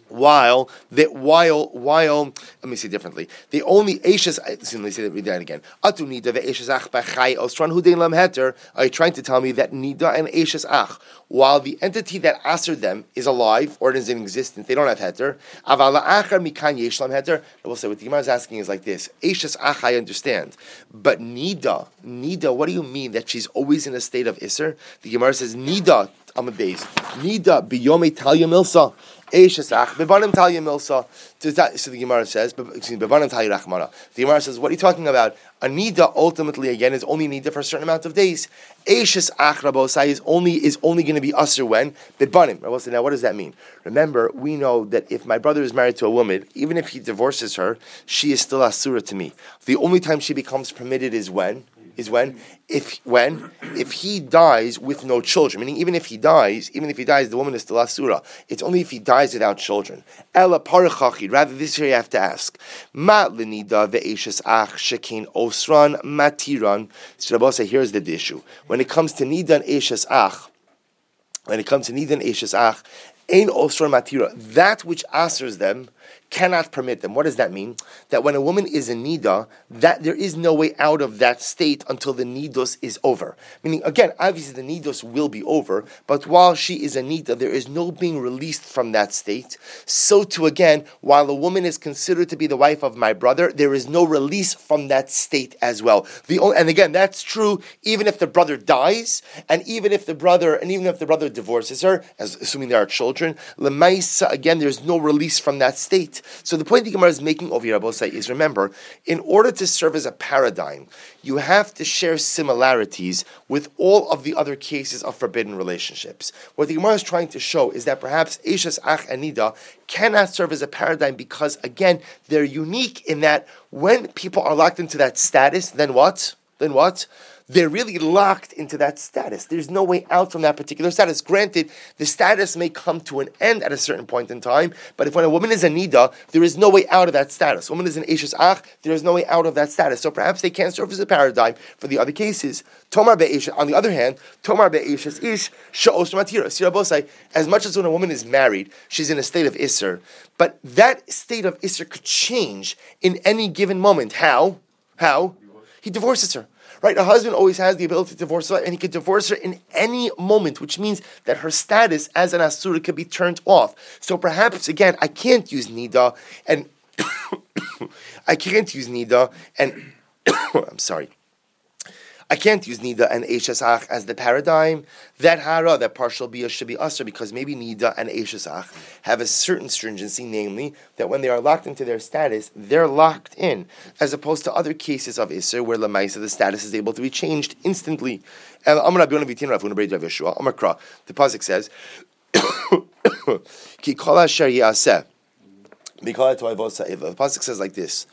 While that while while let me say differently. The only ashes let me say that read that again. Atu nida ve'eshes ach lam heter. Are you trying to tell me that nida and ashes ach, while the entity that answered them is alive or is in existence, they don't have heter. Avala achar mikan yeshlam heter. I will say what the Gemara is asking is like this: ashes ach, I understand, but nida, nida. What do you mean that she's always in a state of iser? The Gemara says nida. I'm a base. Nida biyome talya milsa. Eishesach, Bebanim Talya Milsa. So the Gemara says, excuse me, Talya Rachmana. The Gemara says, what are you talking about? A nida ultimately again is only nida for a certain amount of days. Eishes ach rabosai is only is only going to be usher when bebanim. Rabosai. Now, what does that mean? Remember, we know that if my brother is married to a woman, even if he divorces her, she is still asura to me. The only time she becomes permitted is when is when if when if he dies with no children, meaning even if he dies, even if he dies, the woman is still asura. It's only if he dies without children. Ella parachachi. Rather, this here you have to ask. Ma linida ve'eshes ach shekin osran matiran. So say here's the issue. When it comes to nida and eshes ach, when it comes to nida and eshes ach, Ein osran matira. That which answers them cannot permit them. What does that mean? That when a woman is in nida, that there is no way out of that state until the nidos is over. Meaning, again, obviously the nidos will be over, but while she is a nida, there is no being released from that state. So too, again, while a woman is considered to be the wife of my brother, there is no release from that state as well. The only, and again, that's true even if the brother dies, and even if the brother, and even if the brother divorces her, as assuming there are children children. Lemaisa, again, there's no release from that state. So the point the Gemara is making over here, Rabosai, is remember, in order to serve as a paradigm, you have to share similarities with all of the other cases of forbidden relationships. What the Gemara is trying to show is that perhaps Eishes Ach and Nida cannot serve as a paradigm because, again, they're unique in that when people are locked into that status, then what? Then what? They're really locked into that status. There's no way out from that particular status. Granted, the status may come to an end at a certain point in time, but if when a woman is a nida, there is no way out of that status. Woman is an eshes ach, there is no way out of that status. So perhaps they can't serve as a paradigm for the other cases. Tomar be'eshes, on the other hand, tomar be'eshes ish sha'os matira. As much as when a woman is married, she's in a state of isser, but that state of isser could change in any given moment. How? How? He divorces her. Right? A husband always has the ability to divorce her, and he could divorce her in any moment, which means that her status as an asura could be turned off. So perhaps again, I can't use nida, and I can't use nida, and I'm sorry. I can't use Nida and Eshesach as the paradigm. That Hara, that partial Bia should be Usr because maybe Nida and Eshesach have a certain stringency, namely that when they are locked into their status, they're locked in, as opposed to other cases of Isser where Lamaisa, the status is able to be changed instantly. The Pasuk says, The Pasuk says like this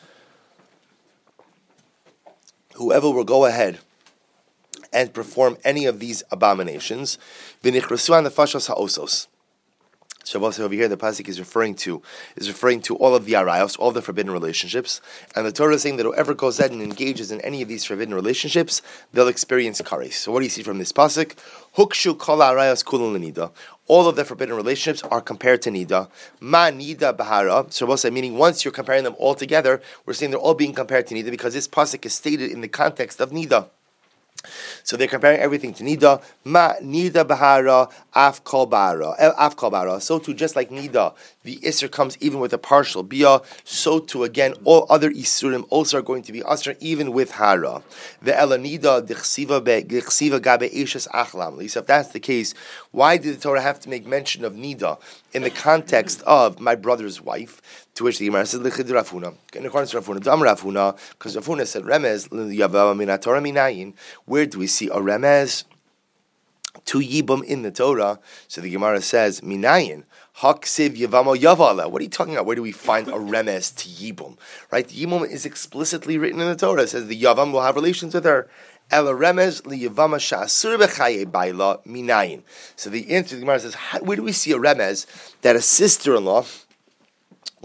Whoever will go ahead and perform any of these abominations. V'nichrasu ha'osos. Shabbos over here, the pasuk is referring to is referring to all of the arayos, all the forbidden relationships, and the Torah is saying that whoever goes ahead and engages in any of these forbidden relationships, they'll experience kares. So what do you see from this pasuk? Hukshu kol arayos kulun. All of the forbidden relationships are compared to nida. Ma nida bahara. So Shabbos meaning once you're comparing them all together, we're saying they're all being compared to nida because this pasuk is stated in the context of nida. So they're comparing everything to Nida. Ma Nida Bahara Af Bahara. Eh, Af Kol Bahara. So too, just like Nida, the Isser comes even with a partial Bia. So too, again, all other Isurim also are going to be Asr even with Hara. The Ela Nida Dichsiva Gabe Eshes Achlam. So if that's the case, why did the Torah have to make mention of Nida in the context of my brother's wife? To which the Gemara says, "Lichid Rav Huna." In accordance to Rav Huna, Dam Rav Huna, because Rav Huna said, "Remez Minayin." Where do we see a remez to Yibum in the Torah? So the Gemara says, "Minayin." Haksiv Yavamo. What are you talking about? Where do we find a remez to Yibum? Right? Yibum is explicitly written in the Torah. It says the Yavam will have relations with her. So the answer to the Gemara says, where do we see a remez that a sister-in-law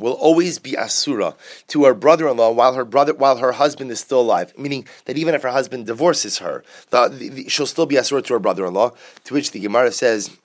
will always be asura to her brother-in-law while her brother while her husband is still alive. Meaning that even if her husband divorces her, the, the, she'll still be asura to her brother-in-law. To which the Gemara says.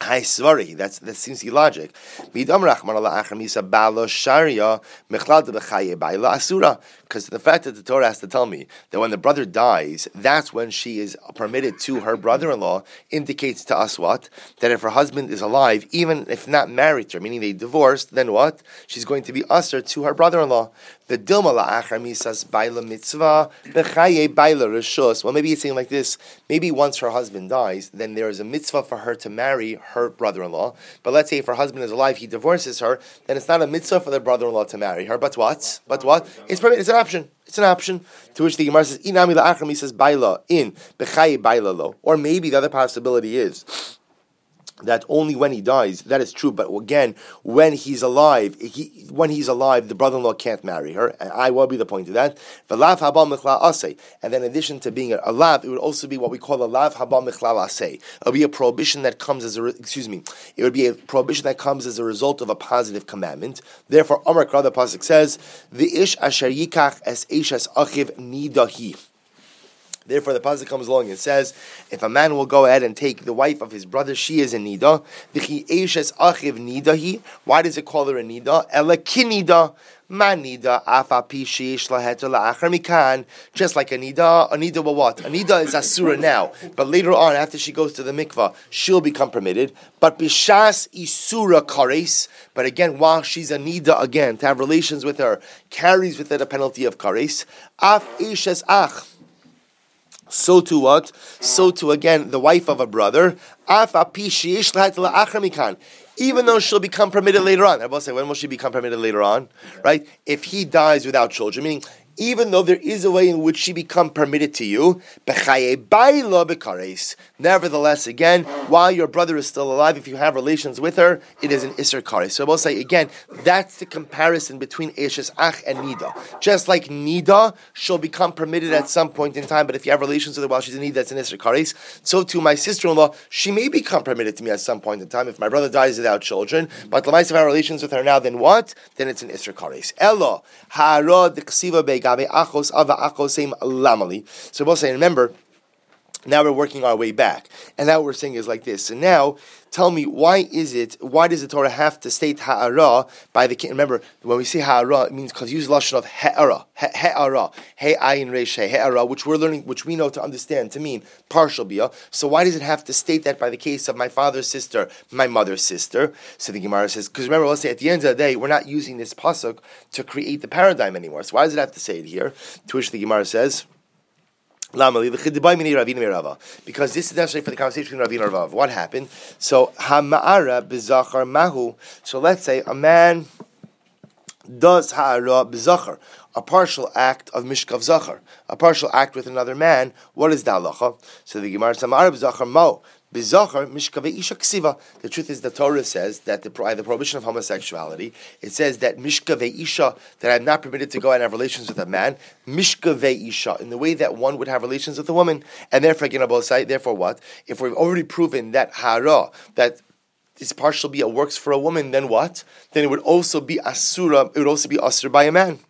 Hi svari. That's that seems illogic. Midam rachman ala achamisa balo sharia mechlad bechaye baila asura. Because the fact that the Torah has to tell me that when the brother dies, that's when she is permitted to her brother-in-law, indicates to us what that if her husband is alive, even if not married to her, meaning they divorced, then what she's going to be usher to her brother-in-law. The dilma la'achar misas baila mitzvah bechaye baila rishus. Well, maybe it's saying like this. Maybe once her husband dies, then there is a mitzvah for her to marry her brother-in-law. But let's say if her husband is alive, he divorces her, then it's not a mitzvah for the brother-in-law to marry her. But what? But what? It's it's an option. It's an option. To which the Gemara says, "Inami la'achar says baila in bechaye baila lo." Or maybe the other possibility is that only when he dies, that is true. But again, when he's alive, he, when he's alive, the brother-in-law can't marry her. And I will be the point of that. And then in addition to being a, lav, it would also be what we call a lav haba michlal asay. It would be a prohibition that comes as a, excuse me, it would be a prohibition that comes as a result of a positive commandment. Therefore, Amar the Pasuk says, the ish asher yikach es eshes achiv nidahi. Therefore, the pasuk comes along and says, if a man will go ahead and take the wife of his brother, she is a nida. achiv. Why does it call her a nida? Ela kinida. Manida afapi sheish mikan. Just like a nida, a nida will what? A nida is asura now, but later on, after she goes to the mikvah, she'll become permitted. But bishas isura kares. But again, while she's a nida again, to have relations with her carries with it a penalty of kares. Af ishes ach So to what? So to again the wife of a brother. Even though she'll become permitted later on. I will say, when will she become permitted later on? Right? If he dies without children, meaning even though there is a way in which she become permitted to you, nevertheless, again, while your brother is still alive, if you have relations with her, it is an Isser Kares. So I will say again, that's the comparison between Eshes Ach and Nida. Just like Nida, she'll become permitted at some point in time, but if you have relations with her while she's in Nida, that's an Isser Kares. So to my sister-in-law, she may become permitted to me at some point in time if my brother dies without children, but if I have relations with her now, then what? Then it's an Isser Kares. Ella, Hara achos ava achosim lamali. So we'll say, remember, now we're working our way back. And now what we're saying is like this. And now, tell me, why is it, why does the Torah have to state ha'ara by the king? Remember, when we say ha'ara, it means because use lashon of ha'ara, ha'ara, he'ayin reshe, ha'ara, which we're learning, which we know to understand, to mean partial bia. So why does it have to state that by the case of my father's sister, my mother's sister? So the Gemara says, because remember, let's say at the end of the day, we're not using this pasuk to create the paradigm anymore. So why does it have to say it here? To which the Gemara says, because this is necessary for the conversation between Ravina and Ravav. What happened? So Hama'ara b'zachar mahu. So let's say a man does ha'ara b'zachar, a partial act of mishkav zachar, a partial act with another man. What is the halacha? So the Gemara says Hama'ara b'zachar mo. The truth is, the Torah says that the, the prohibition of homosexuality. It says that mishkave isha that I'm not permitted to go and have relations with a man. Mishkave isha in the way that one would have relations with a woman, and therefore again. Therefore, what if we've already proven that hara that this partial bia uh, works for a woman? Then what? Then it would also be asura. It would also be asura by a man.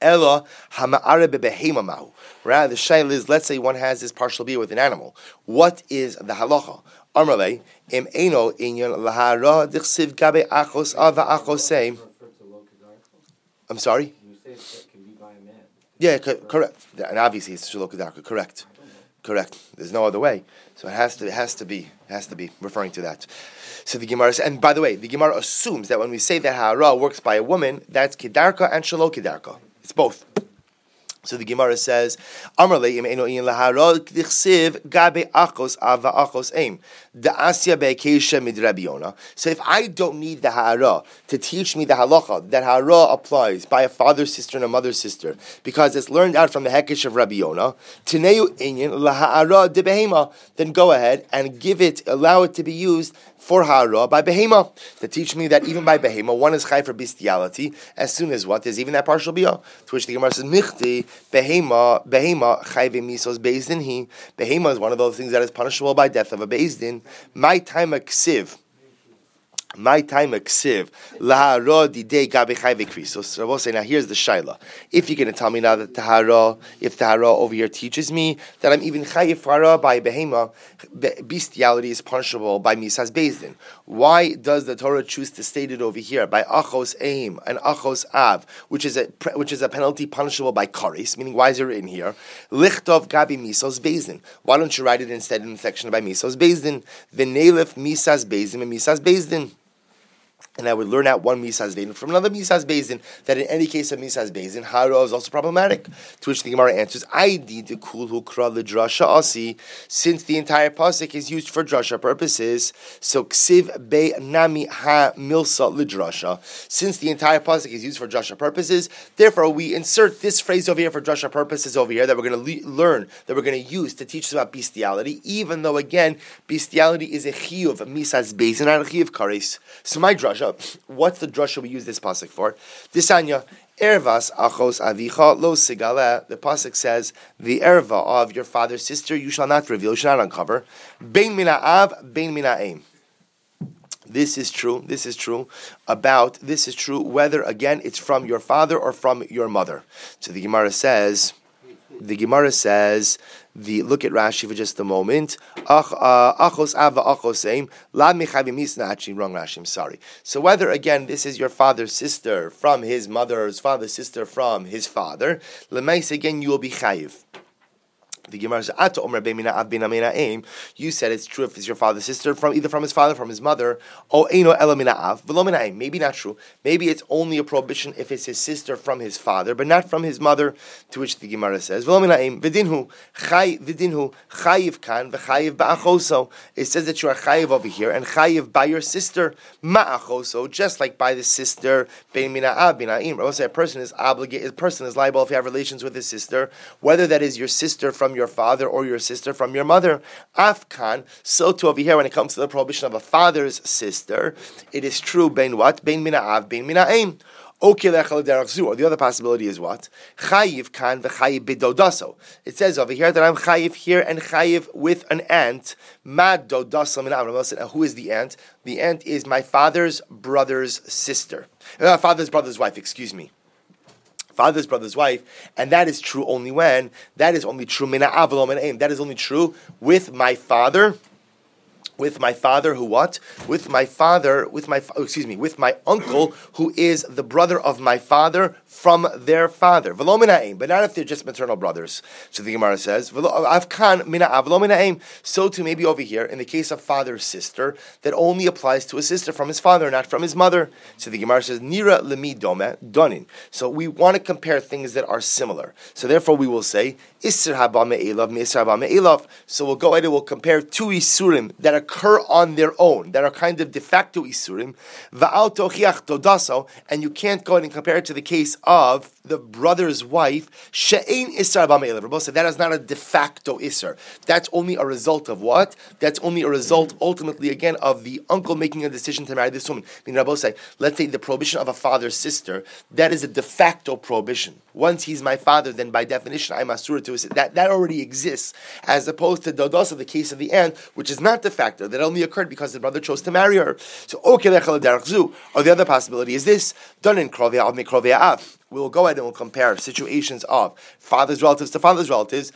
Ella hama'are bebehema mahu. Rather, the shail is, let's say one has this partial beer with an animal. What is the halacha? Amrle, im eno inyan lahara dichsiv gabe achos ava. I'm sorry? Yeah, co- correct. And obviously it's shalokadarka. Correct. Correct. There's no other way. So it has to, it has to be, it has to be referring to that. So the Gemara, and by the way, the Gemara assumes that when we say that hara works by a woman, that's kidarka and shalokidarka. It's both. So the Gemara says, Amarle im eno in k'dichsiv gabe achos ava achos aim. The asya be'keisha mid Rabbi So if I don't need the hara to teach me the halacha, that hara applies by a father sister and a mother sister, because it's learned out from the hekesh of Rabbi tineu then go ahead and give it, allow it to be used for hara by behema. To teach me that even by behema, one is chai for bestiality, as soon as what? There's even that partial bia. To which the Gemara says, michti, behema, behema, chai misos bezdin he. Behema is one of those things that is punishable by death of a bezdin. My time a ksiv my time ksiv lahara didei gabe chayve So I will say now here's the shaila. If you're going to tell me now that tahara, if tahara over here teaches me that I'm even chayiv hara by behema, bestiality is punishable by misas bezdin. Why does the Torah choose to state it over here by achos aim and achos av, which is a which is a penalty punishable by karis? Meaning, why is it in here? Lichtov gabi misos bezdin. Why don't you write it instead in the section by misos bezdin? V'neilef misas bezdin and misas bezdin and I would learn out one Misas Bezin from another Misas Bezin that in any case of Misas Bezin, Hara is also problematic. To which the Gemara answers, I did the Kulhu Kra the Drasha Asi, since the entire Pasik is used for Drasha purposes, so Ksiv Be Nami Ha Milsa Lidrasha, since the entire Pasik is used for Drasha purposes, therefore we insert this phrase over here for Drasha purposes over here that we're going to le- learn, that we're going to use to teach us about bestiality, even though again, bestiality is a Chiyuv, Misas Bezin, not a Chiyuv Kares. So my Drasha, What's the drasha we use this pasuk for? Disanya ervas achos avicha lo sigala. The pasuk says the erva of your father's sister you shall not reveal, you shall not uncover. Bein mina av, bein mina aim. This is true. This is true about this is true whether again it's from your father or from your mother. So the Gemara says, the Gemara says the look at Rashi for just a moment. Uh, achos ava achoseim la. Actually, wrong Rashi. I'm sorry. So whether again this is your father's sister from his mother's father's sister from his father, lemais again you will be chayiv. The Gemara says, "Ata omer be'mina av bin aim." You said it's true if it's your father's sister from either from his father, from his mother. Elamina. Maybe not true. Maybe it's only a prohibition if it's his sister from his father, but not from his mother. To which the Gemara says. It says that you are chayiv over here and chayiv by your sister ma'achoso, just like by the sister bein mina av bin aim. I will say a person is obligated. A person is liable if you have relations with his sister, whether that is your sister from your father or your sister from your mother. Afkan, so too over here when it comes to the prohibition of a father's sister, it is true, bein what? Bein mina av, bein mina aim. Or the other possibility is what? Chayiv kan v'chayiv bidodaso. It says over here that I'm chayiv here and chayiv with an aunt. Mad dodaso min Who is the aunt? The aunt is my father's brother's sister. Uh, father's brother's wife, excuse me father's brother's wife, and that is true only when that is only true mina avalom and aim. That is only true with my father with my father who what? With my father, with my excuse me, with my uncle who is the brother of my father from their father. But not if they're just maternal brothers. So the Gemara says, so too maybe over here, in the case of father sister, that only applies to a sister from his father, not from his mother. So the Gemara says, Nira lemi donin. So we want to compare things that are similar. So therefore we will say. So we'll go ahead and we'll compare two Isurim that occur on their own, that are kind of de facto Isurim, and you can't go ahead and compare it to the case of the brother's wife, she'ein me'elav. Rabbi said that is not a de facto Isser. That's only a result of what? That's only a result, ultimately, again, of the uncle making a decision to marry this woman. I mean, Rabbi say, let's say the prohibition of a father's sister, that is a de facto prohibition. Once he's my father, then by definition, I'm asura to his. That, that already exists, as opposed to Dodosa, the case of the aunt, which is not the factor, that only occurred because the brother chose to marry her. So, okay, or the other possibility is this, done in Krovia Av We'll go ahead and we'll compare situations of father's relatives to father's relatives.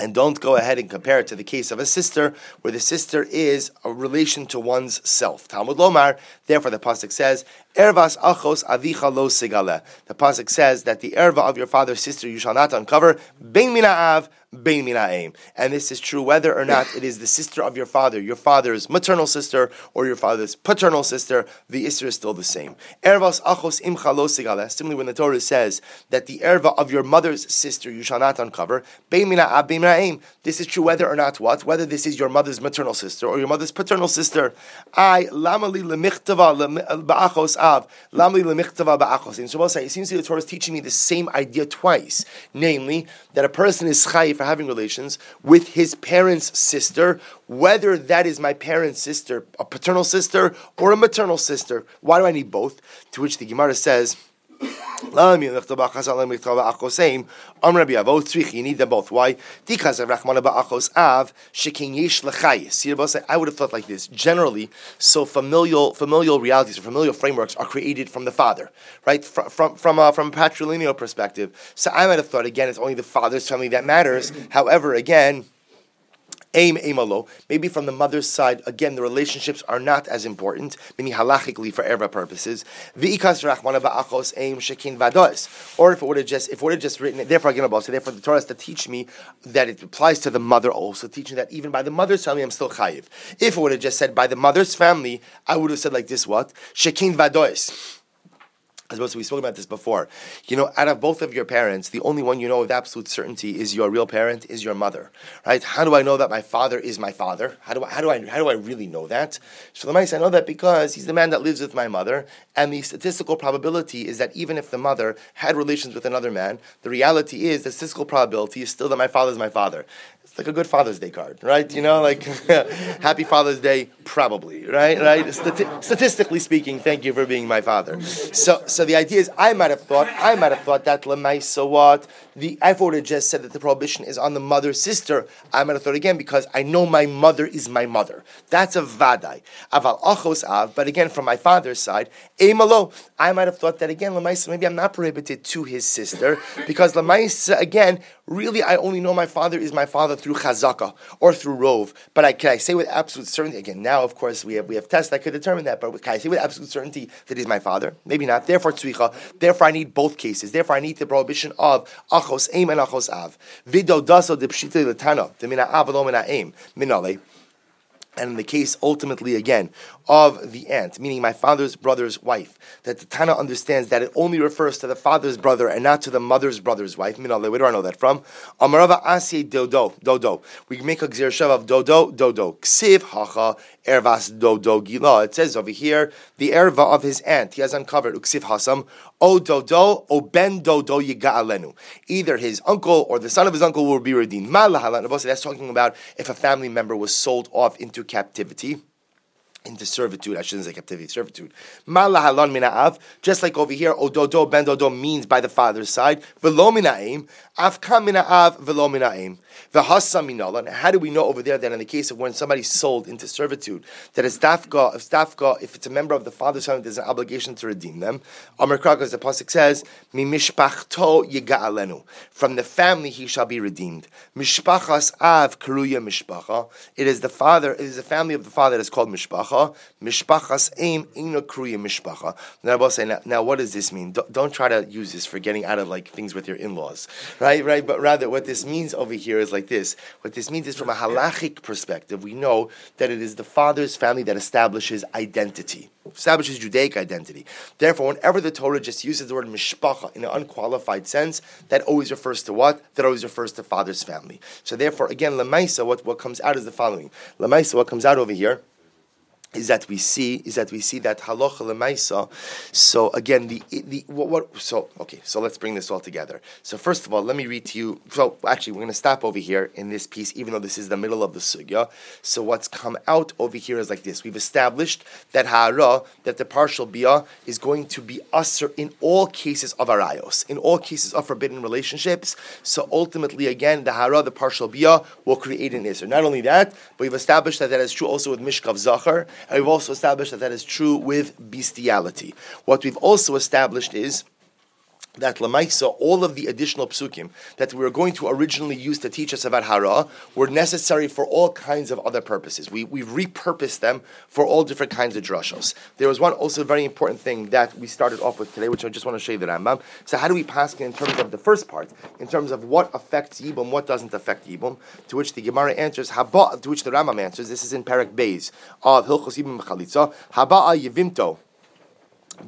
And don't go ahead and compare it to the case of a sister, where the sister is a relation to one's self. Talmud Lomar, therefore the Pasuk says, Ervas achos avicha lo sigale. The Pasuk says that the erva of your father's sister you shall not uncover, bein mina av, bein mina And this is true whether or not it is the sister of your father, your father's maternal sister, or your father's paternal sister, the isra is still the same. Ervas achos imcha lo sigale. Similarly, when the Torah says that the erva of your mother's sister you shall not uncover, bein mina av, bein mina This is true whether or not what? Whether this is your mother's maternal sister or your mother's paternal sister. I lamali lemichtava ba'achos av lamli lemichtava ba'achos. In Shabbos, it seems that the Torah is teaching me the same idea twice, namely that a person is chayiv for having relations with his parent's sister, whether that is my parent's sister, a paternal sister, or a maternal sister. Why do I need both? To which the Gemara says. You need them both. Why? I would have thought like this. Generally, so familial familial realities or familial frameworks are created from the father, right? From from from, uh, from a patrilineal perspective. So I might have thought again, it's only the father's family that matters. However, again aim amalo. Maybe from the mother's side, again, the relationships are not as important, meaning halachically for erva purposes. V'ikas rachmana ba'achos aim shekin vados. Or if it would have just, if would have just written it, therefore again so therefore the Torah has to teach me that it applies to the mother also, teaching that even by the mother's family I'm still chayiv. If it would have just said by the mother's family, I would have said like this: what shekin vados as opposed to we spoke about this before. You know, out of both of your parents, the only one you know with absolute certainty is your real parent, is your mother. Right? How do I know that my father is my father? How do I how do I how do I really know that? So the mice I know that because he's the man that lives with my mother, and the statistical probability is that even if the mother had relations with another man, the reality is the statistical probability is still that my father is my father. It's like a good Father's Day card, right? You know, like Happy Father's Day, probably, right? Right? Stati- statistically speaking, thank you for being my father. So, so the idea is, I might have thought, I might have thought that lemaisa what the I would have just said that the prohibition is on the mother's sister. I might have thought again because I know my mother is my mother. That's a vadai. Aval achos av, but again from my father's side, emalo. I might have thought that again lemaisa. Maybe I'm not prohibited to his sister because lemaisa again. Really, I only know my father is my father through chazaka or through rove. But I, can I say with absolute certainty, again, now of course we have, we have tests that could determine that, but can I say with absolute certainty that he's my father? Maybe not. Therefore, tzvicha. Therefore, I need both cases. Therefore, I need the prohibition of achos aim and achos av. Vido daso de pshita letano, de mina av mina aim, minale. And in the case, ultimately, again, of the aunt, meaning my father's brother's wife, that the Tana understands that it only refers to the father's brother and not to the mother's brother's wife. Where do I know that from? Amarava asye dodo, dodo. We make a gzir of dodo, dodo. Ksiv hacha ervas gila. It says over here, the erva of his aunt, he has uncovered, uksiv hasam, o dodo, o ben dodo alenu. Either his uncle or the son of his uncle will be redeemed. That's talking about if a family member was sold off into captivity into servitude. I shouldn't say captivity, servitude. Malahalon mina'av, just like over here, ododo ben dodo means by the father's side. Velo mina'im, afkam mina'av, velo mina'im. V'hasa minalan. How do we know over there that in the case of when somebody's sold into servitude, that a stafka, if stafka, if it's a member of the father's family, there's an obligation to redeem them. Amar as the pasuk says, mi mishpachto yiga'alenu. From the family he shall be redeemed. Mishpachas av karuya mishpacha. It is the father, it is the family of the father that is called mishpacha. Mishpachas aim mishpacha. Now, I will say, now, now what does this mean? Don't, don't try to use this for getting out of like things with your in-laws, right? Right? But rather, what this means over here is like this. What this means is from a halachic perspective, we know that it is the father's family that establishes identity, establishes Judaic identity. Therefore, whenever the Torah just uses the word mishpacha in an unqualified sense, that always refers to what? That always refers to father's family. So therefore, again, lemaisa, what, what comes out is the following. Lemaisa, what comes out over here is that we see is that we see that halacha lemaisa. So again, the the what, what, so okay. So let's bring this all together. So first of all, let me read to you. So actually, we're going to stop over here in this piece, even though this is the middle of the sugya. So what's come out over here is like this: We've established that hara, that the partial bia is going to be usher in all cases of arayos, in all cases of forbidden relationships. So ultimately, again, the hara, the partial bia, will create an isser. Not only that, but we've established that that is true also with mishkav zachar and we've also established that that is true with bestiality. What we've also established is that Lamaisa, all of the additional psukim that we were going to originally use to teach us about hara were necessary for all kinds of other purposes. We, we've repurposed them for all different kinds of drashos. There was one also very important thing that we started off with today, which I just want to show you the Rambam. So how do we pass in terms of the first part, in terms of what affects Yibum, what doesn't affect Yibum, to which the Gemara answers, Haba, to which the Rambam answers, this is in Parak Beis of Hilchos Yibum Chalitza, Haba'a Yivimto,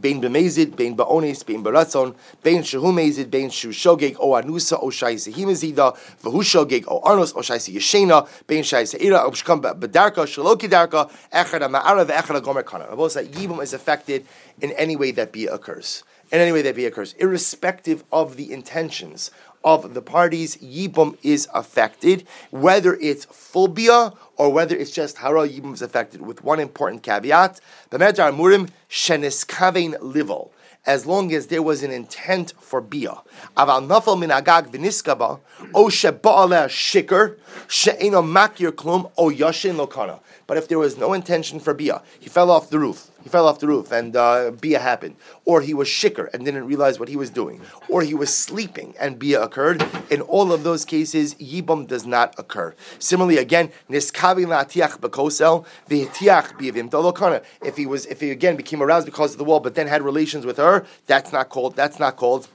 Bein b'mezid, bein ba'onis, bein b'ratzon, bein shehu mezid, bein shu shogeg, o anusa, o shaisi himazida, v'hu shogeg, o arnos, o shaisi yeshena, bein shaisi ira, o shkam b'darka, shaloki darka, echad ma'ara ve'echad gomer kana. Rabbi said, Yibum is affected in any way that be occurs. In any way that be occurs, irrespective of the intentions of the parties, Yibum is affected, whether it's phobia or whether it's just hara Yibum is affected, with one important caveat. B'medjar murim sheniskavein livel as long as there was an intent for bia. Aval nafal min agag v'niskaba, o sheba'aleh shikr, she'eno makir klum, o yashin lokana. But if there was no intention for bia, he fell off the roof. He fell off the roof and uh, bia happened, or he was shikr and didn't realize what he was doing, or he was sleeping and bia occurred. In all of those cases, yibum does not occur. Similarly, again, niskavi la'atiach bekosel v'hitiach biyavim dolokana. If he was, if he again became aroused because of the wall, but then had relations with her, that's not called. That's not called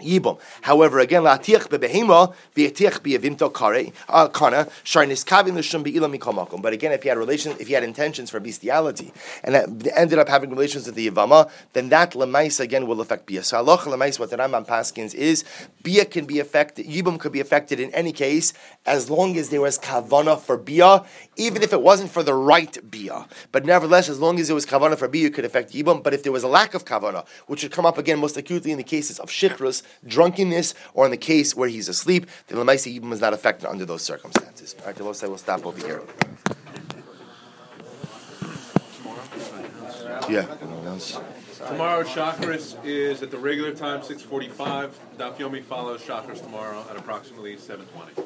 Yibum. However, again, la'atiach bebehema v'atiach biyavimto kare uh, kana sharnis kavin l'shum be'ilam mikamakum. But again, if he had relations, if he had intentions for bestiality, and ended up having relations with the yivama, then that lemais again will affect bia. So aloch lemais, what the Rambam paskins is bia can be affected. Yibum could be affected in any case as long as there was kavana for bia, even if it wasn't for the right bia. But nevertheless, as long as there was kavana for bia, it could affect yibum. But if there was a lack of kavana, which would come up again most acutely in the cases of shichrus drunkenness, or in the case where he's asleep, the Lamaisi Yibam is not affected under those circumstances. All right, the will stop over here. Yeah. Tomorrow, Shacharis is at the regular time, 6:45. Daf Yomi follows Shacharis tomorrow at approximately 7:20.